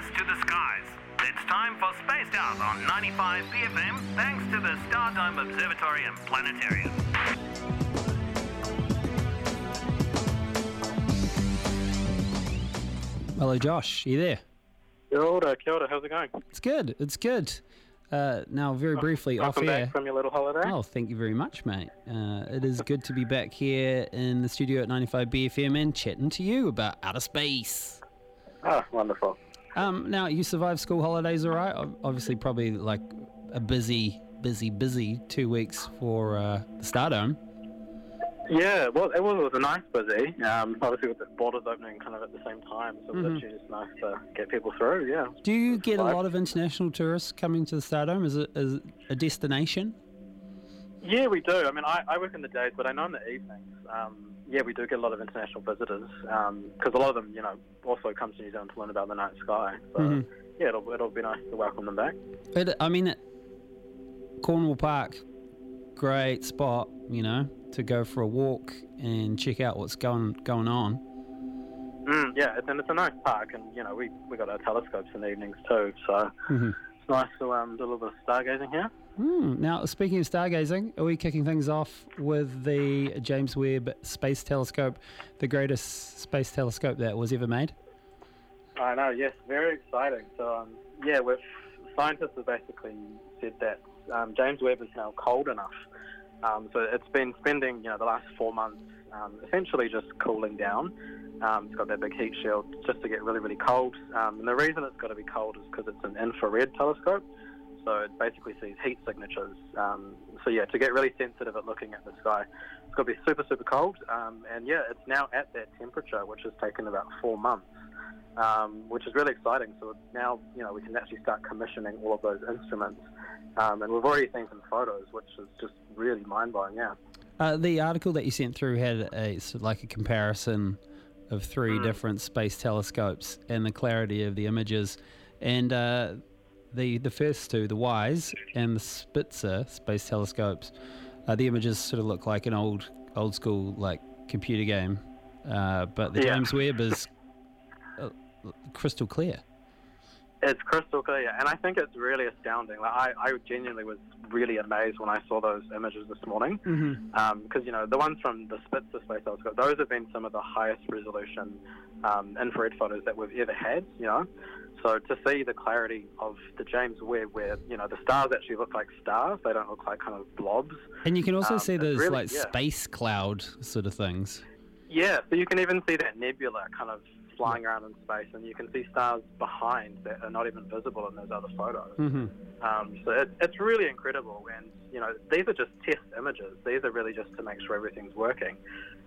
eyes to the skies. It's time for Spaced Out on 95 BFM, thanks to the Stardome Observatory and Planetarium. Hello, Josh. Are you there? Kia ora, kia ora. How's it going? It's good. It's good. Uh, now, very briefly, off Welcome air. from your little holiday. Oh, thank you very much, mate. Uh, it is good to be back here in the studio at 95 BFM and chatting to you about outer space. Ah, wonderful. Um, now, you survived school holidays all right? Obviously, probably like a busy, busy, busy two weeks for uh, the Stardome. Yeah, well, it was, it was a nice busy. Um, obviously, with the borders opening kind of at the same time, so Mm-hmm. it was actually just nice to get people through. Yeah. Do you get a lot of international tourists coming to the Stardome? Is it, is it a destination? Yeah, we do. I mean, I, I work in the days, but I know in the evenings. Um, yeah, we do get a lot of international visitors because a lot of them, you know, also come to New Zealand to learn about the night sky. So Mhm. yeah, it'll it'll be nice to welcome them back. It, I mean, Cornwall Park, great spot, you know, to go for a walk and check out what's going going on. Mm, yeah, it's, and it's a nice park, and you know, we we got our telescopes in the evenings too, so Mhm. it's nice to um, do a little bit of stargazing here. Hmm. Now, speaking of stargazing, are we kicking things off with the James Webb Space Telescope, the greatest space telescope that was ever made? I know, yes, very exciting. So, um, yeah, with scientists have basically said that um, James Webb is now cold enough. Um, so it's been spending, you know, the last four months um, essentially just cooling down. Um, it's got that big heat shield just to get really, really cold. Um, and the reason it's got to be cold is because it's an infrared telescope. So it basically sees heat signatures. Um, so yeah, to get really sensitive at looking at the sky, it's got to be super, super cold. Um, and yeah, it's now at that temperature, which has taken about four months um, which is really exciting. So now, you know, we can actually start commissioning all of those instruments. Um, and we've already seen some photos, which is just really mind-blowing, yeah. Uh, the article that you sent through had a like a comparison of three Mm. different space telescopes and the clarity of the images, and uh, the the first two, the WISE and the Spitzer space telescopes, uh, the images sort of look like an old old school like computer game, uh, but the Yeah. James Webb is uh, crystal clear. It's crystal clear, and I think it's really astounding. Like, I, I genuinely was really amazed when I saw those images this morning. Mm-hmm. because you know the ones from the Spitzer Space Telescope, those have been some of the highest resolution um, infrared photos that we've ever had. You know, so to see the clarity of the James Webb, where you know the stars actually look like stars, they don't look like kind of blobs. And you can also Um, see those really- like yeah. space cloud sort of things. Yeah, so you can even see that nebula kind of flying around in space, and you can see stars behind that are not even visible in those other photos. Mm-hmm. Um, so it, it's really incredible, and you know these are just test images. These are really just to make sure everything's working,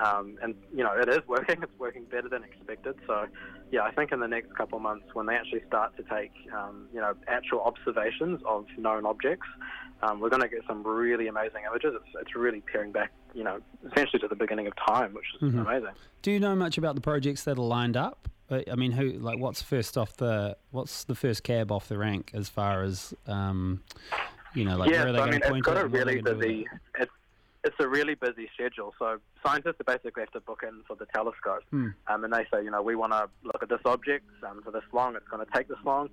um, and you know it is working. It's working better than expected. So yeah, I think in the next couple of months, when they actually start to take um, you know actual observations of known objects, um, we're going to get some really amazing images. It's, it's really peering back, you know, essentially to the beginning of time, which is Mhm. amazing. Do you know much about the projects that are lined up? Uh, I mean, who like what's first off the what's the first cab off the rank as far as um, you know, like yeah, where are they so I going mean, to point it's got a really gonna do with busy. It's it's a really busy schedule. So scientists basically have to book in for the telescope, Hmm. um, and they say, you know, we want to look at this object um, for this long. It's going to take this long.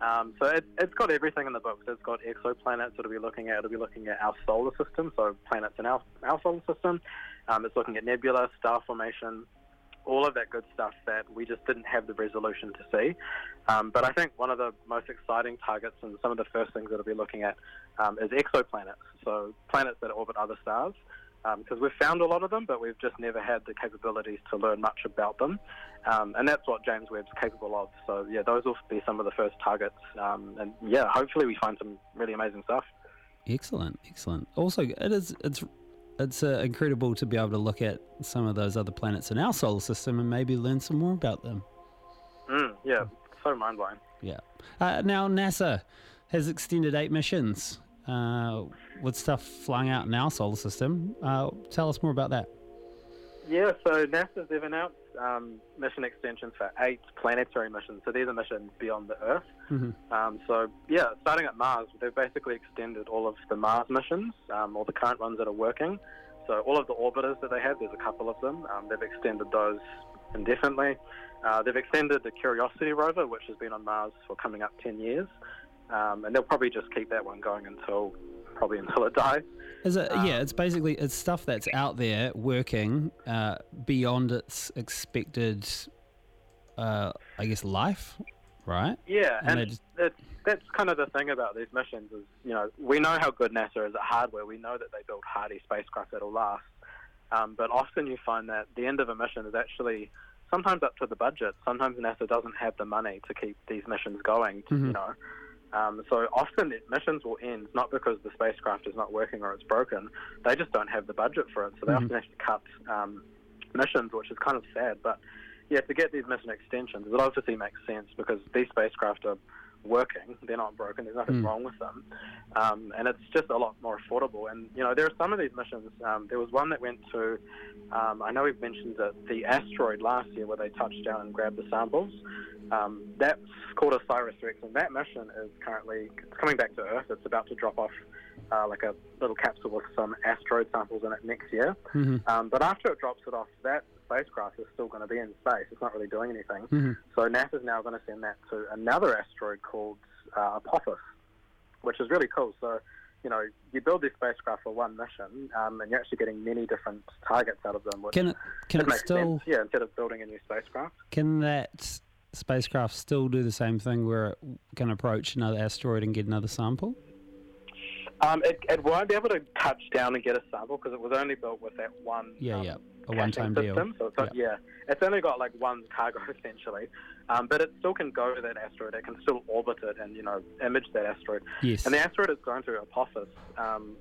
Um, so it, it's got everything in the books. It's got exoplanets. It'll be looking at. It'll be looking at our solar system. So planets in our our solar system. Um, it's looking at nebula, star formation, all of that good stuff that we just didn't have the resolution to see. Um, but I think one of the most exciting targets and some of the first things that it'll be looking at um, is exoplanets, so planets that orbit other stars. Because we've found a lot of them, but we've just never had the capabilities to learn much about them. Um, and that's what James Webb's capable of. So, yeah, those will be some of the first targets. Um, and, yeah, hopefully we find some really amazing stuff. Excellent, excellent. Also, it is it's it's uh, incredible to be able to look at some of those other planets in our solar system and maybe learn some more about them. Mm, yeah, so mind blowing. Yeah. Uh, now NASA has extended eight missions uh, with stuff flying out in our solar system. Uh, tell us more about that. Yeah, so NASA's they've announced um, mission extensions for eight planetary missions. So these are missions beyond the Earth. Mhm. Um, so yeah, starting at Mars, they've basically extended all of the Mars missions, um, all the current ones that are working. So all of the orbiters that they have, there's a couple of them. Um, they've extended those indefinitely. Uh, they've extended the Curiosity rover, which has been on Mars for coming up 10 years, um, and they'll probably just keep that one going until probably until it dies. Is it? Um, yeah, it's basically it's stuff that's out there working uh, beyond its expected, uh, I guess, life, right? Yeah, And and, just- it's, that's kind of the thing about these missions is, you know, we know how good NASA is at hardware. We know that they build hardy spacecraft that'll last. Um, but often you find that the end of a mission is actually sometimes up to the budget. Sometimes NASA doesn't have the money to keep these missions going, Mhm. you know. Um, so often missions will end not because the spacecraft is not working or it's broken. They just don't have the budget for it. So they Mhm. often have to cut um, missions, which is kind of sad. But yeah, to get these mission extensions, it obviously makes sense because these spacecraft are working. They're not broken. There's nothing Mm. wrong with them, um, and it's just a lot more affordable. And you know, there are some of these missions. Um, there was one that went to, um, I know we've mentioned it, the asteroid last year where they touched down and grabbed the samples. Um, that's called OSIRIS-REx, and that mission is currently it's coming back to Earth. It's about to drop off uh, like a little capsule with some asteroid samples in it next year. hmm Um, but after it drops it off, that spacecraft is still going to be in space. It's not really doing anything. hmm So NASA's now going to send that to another asteroid called uh, Apophis, which is really cool. So, you know, you build this spacecraft for one mission, um, and you're actually getting many different targets out of them. Which Can it? Can it it still? sense, yeah, instead of building a new spacecraft. Can that spacecraft still do the same thing where it can approach another asteroid and get another sample? Um, it, it won't be able to touch down and get a sample because it was only built with that one. Yeah, um, yeah, a one-time deal. system. So it's not, yeah. it's only got like one cargo essentially, um, but it still can go to that asteroid. It can still orbit it and you know image that asteroid. Yes. And the asteroid it's going to, Apophis, um,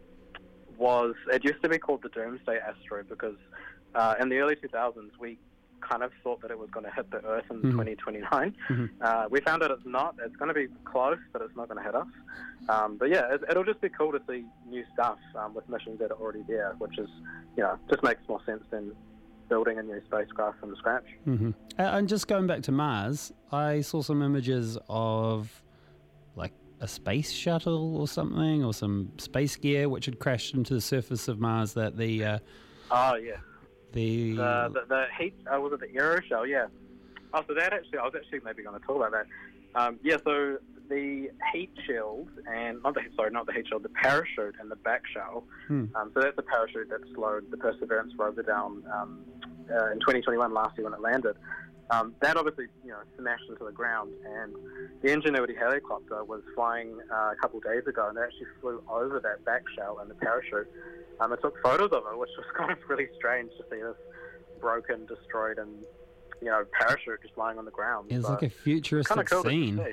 was it used to be called the Doomsday asteroid because uh, in the early 2000s we kind of thought that it was going to hit the Earth in Mhm. 2029. Mhm. Uh, we found out it's not. It's going to be close, but it's not going to hit us. Um, but yeah, it, it'll just be cool to see new stuff um, with missions that are already there, which is, you know, just makes more sense than building a new spacecraft from scratch. hmm And just going back to Mars, I saw some images of like a space shuttle or something, or some space gear which had crashed into the surface of Mars. That the uh, Oh yeah, the, the the, the heat uh, was it the aeroshell? Yeah. After that actually, I was actually maybe going to talk about that. Um, yeah, so the heat shield and not the sorry, not the heat shield, the parachute and the back shell. Hmm. Um, so that's the parachute that slowed the Perseverance rover down um, uh, in 2021 last year when it landed. Um, that obviously, you know, smashed into the ground, and the Ingenuity helicopter was flying uh, a couple of days ago, and they actually flew over that back shell and the parachute. Um, it took photos of it, which was kind of really strange to see this broken, destroyed, and you know, parachute just lying on the ground. it's So like a futuristic cool scene.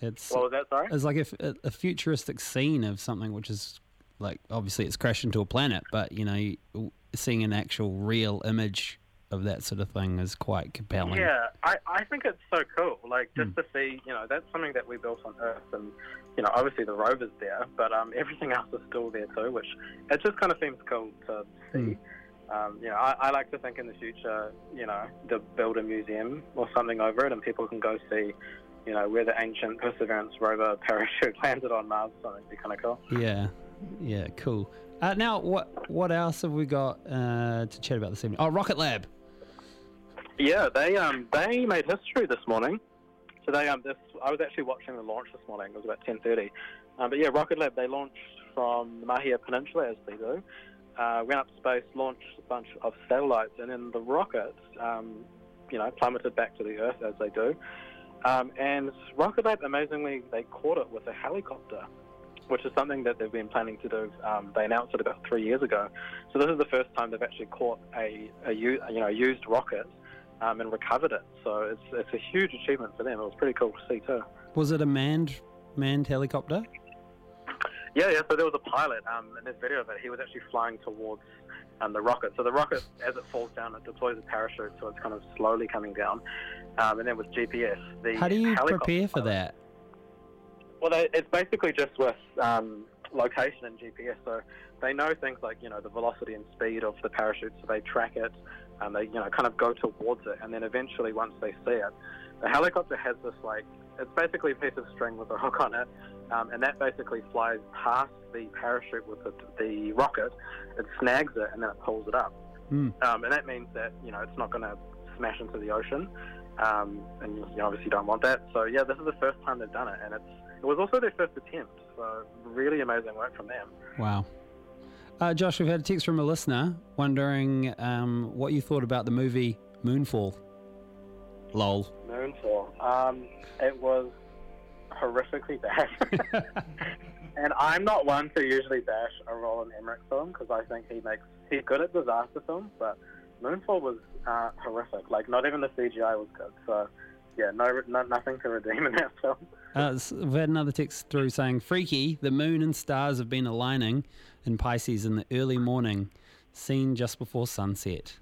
It's What was that? Sorry. it's like a futuristic scene of something which is like obviously it's crashed into a planet, but you know, seeing an actual real image of that sort of thing is quite compelling. Yeah, I, I think it's so cool. Like just Hmm. to see, you know, that's something that we built on Earth, and you know, obviously the rover's there, but um, everything else is still there too, which it just kind of seems cool to see. Hmm. Um, you know, I, I like to think in the future, you know, to build a museum or something over it, and people can go see, you know, where the ancient Perseverance rover parachute landed on Mars. So that'd be kind of cool. Yeah, yeah, cool. Uh, now, what what else have we got uh, to chat about this evening? Oh, Rocket Lab. Yeah, they um they made history this morning. So they um this I was actually watching the launch this morning. It was about ten thirty. Um, but yeah, Rocket Lab they launched from the Mahia Peninsula as they do. Uh, went up to space, launched a bunch of satellites, and then the rockets, um, you know, plummeted back to the Earth as they do. Um, and Rocket Lab, amazingly, they caught it with a helicopter, which is something that they've been planning to do. Um, they announced it about three years ago. So this is the first time they've actually caught a you know used rocket um, and recovered it. So it's it's a huge achievement for them. It was pretty cool to see too. Was it a manned manned helicopter? Yeah, yeah. So there was a pilot um, in this video of it. He was actually flying towards um, the rocket. So the rocket, as it falls down, it deploys a parachute, so it's kind of slowly coming down. Um, and then with GPS, the How do you prepare for that? Well, they, it's basically just with um, location and GPS. So they know things like you know the velocity and speed of the parachute, so they track it. And they you know kind of go towards it, and then eventually once they see it, the helicopter has this like it's basically a piece of string with a hook on it, um, and that basically flies past the parachute with the, the rocket. It snags it, and then it pulls it up. Hmm. Um, and that means that you know it's not going to smash into the ocean, um, and you obviously don't want that. So yeah, this is the first time they've done it, and it's it was also their first attempt. So really amazing work from them. Wow. Uh, Josh, we've had a text from a listener wondering um, what you thought about the movie Moonfall. Lol. Moonfall. Um, it was horrifically bad. and I'm not one to usually bash a Roland Emmerich film because I think he makes he's good at disaster films, but Moonfall was uh, horrific. Like not even the CGI was good. So yeah, no, no nothing to redeem in that film. Uh, we've had another text through saying, "Freaky, the moon and stars have been aligning in Pisces in the early morning, seen just before sunset."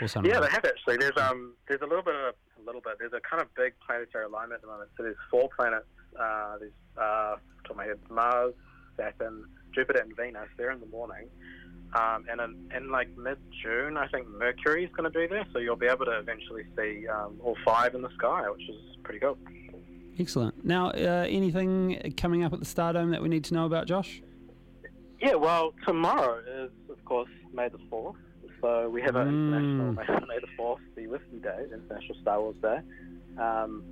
Yeah, they have actually. There's um, there's a little bit of a little bit. There's a kind of big planetary alignment at the moment. So there's four planets. Uh, there's uh, my head, Mars, Saturn, Jupiter, and Venus. They're in the morning. Um, and in, in like mid June, I think Mercury is going to be there, so you'll be able to eventually see um, all five in the sky, which is pretty cool. Excellent. Now, uh, anything coming up at the Stardome that we need to know about, Josh? Yeah, well, tomorrow is, of course, May the 4th. So we have an mm. international May the 4th, the Whiskey Day, International Star Wars Day. Um,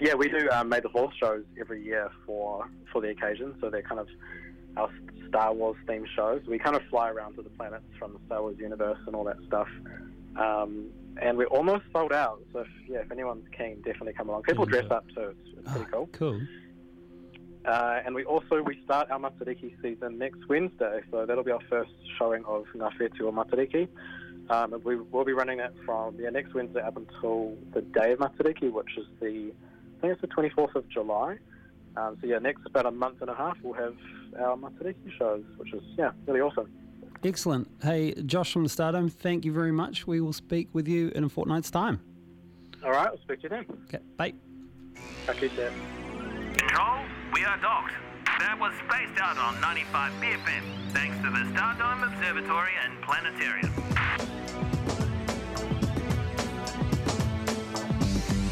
yeah, we do um, May the 4th shows every year for, for the occasion. So they're kind of our Star Wars themed shows. We kind of fly around to the planets from the Star Wars universe and all that stuff. Um, and we're almost sold out. So if, yeah, if anyone's keen, definitely come along. People dress up too. It's, it's pretty oh, cool. Cool. Uh, and we also we start our Matariki season next Wednesday, so that'll be our first showing of Ngā Whetū o Matariki. Um, we will be running that from yeah next Wednesday up until the day of Matariki, which is the I think it's the 24th of July. Um, so yeah, next about a month and a half we'll have our Matariki shows, which is yeah really awesome. Excellent. Hey, Josh from the Stardome, thank you very much. We will speak with you in a fortnight's time. All right, I'll speak to you then. Okay, bye. Okay, Jeff. Control, we are docked. That was spaced out on 95 BFM, thanks to the Stardome Observatory and Planetarium.